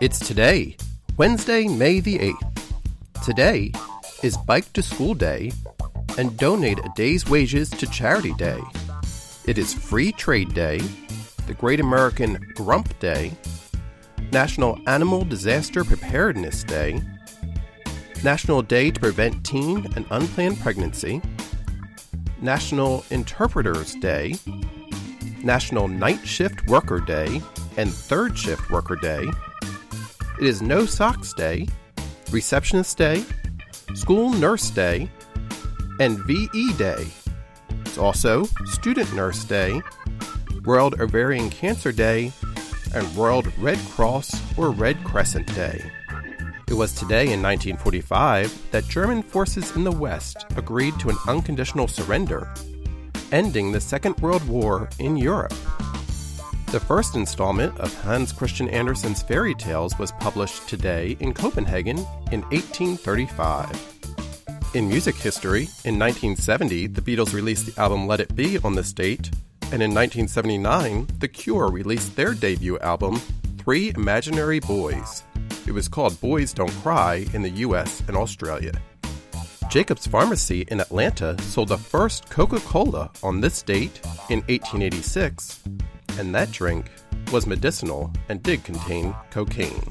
It's today, Wednesday, May the 8th. Today is Bike to School Day and Donate a Day's Wages to Charity Day. It is Free Trade Day, the Great American Grump Day, National Animal Disaster Preparedness Day, National Day to Prevent Teen and Unplanned Pregnancy, National Interpreters Day, National Night Shift Worker Day, and Third Shift Worker Day. It is No Socks Day, Receptionist Day, School Nurse Day, and VE Day. It's also Student Nurse Day, World Ovarian Cancer Day, and World Red Cross or Red Crescent Day. It was today in 1945 that German forces in the West agreed to an unconditional surrender, ending the Second World War in Europe. The first installment of Hans Christian Andersen's fairy tales was published today in Copenhagen in 1835. In music history, in 1970, the Beatles released the album Let It Be on this date, and in 1979, The Cure released their debut album, Three Imaginary Boys. It was called Boys Don't Cry in the US and Australia. Jacobs Pharmacy in Atlanta sold the first Coca Cola on this date in 1886, and that drink was medicinal and did contain cocaine.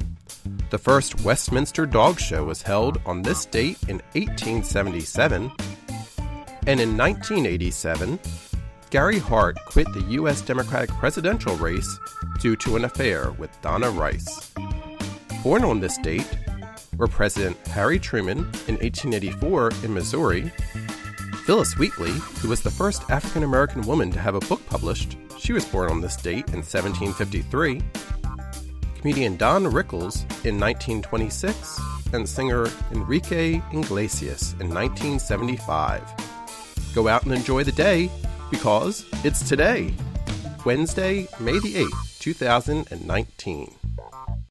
The first Westminster Dog Show was held on this date in 1877, and in 1987, Gary Hart quit the U.S. Democratic presidential race due to an affair with Donna Rice. Born on this date were President Harry Truman in 1884 in Missouri, Phillis Wheatley, who was the first African American woman to have a book published, she was born on this date in 1753, comedian Don Rickles in 1926, and singer Enrique Iglesias in 1975. Go out and enjoy the day because it's today, Wednesday, May the 8th, 2019.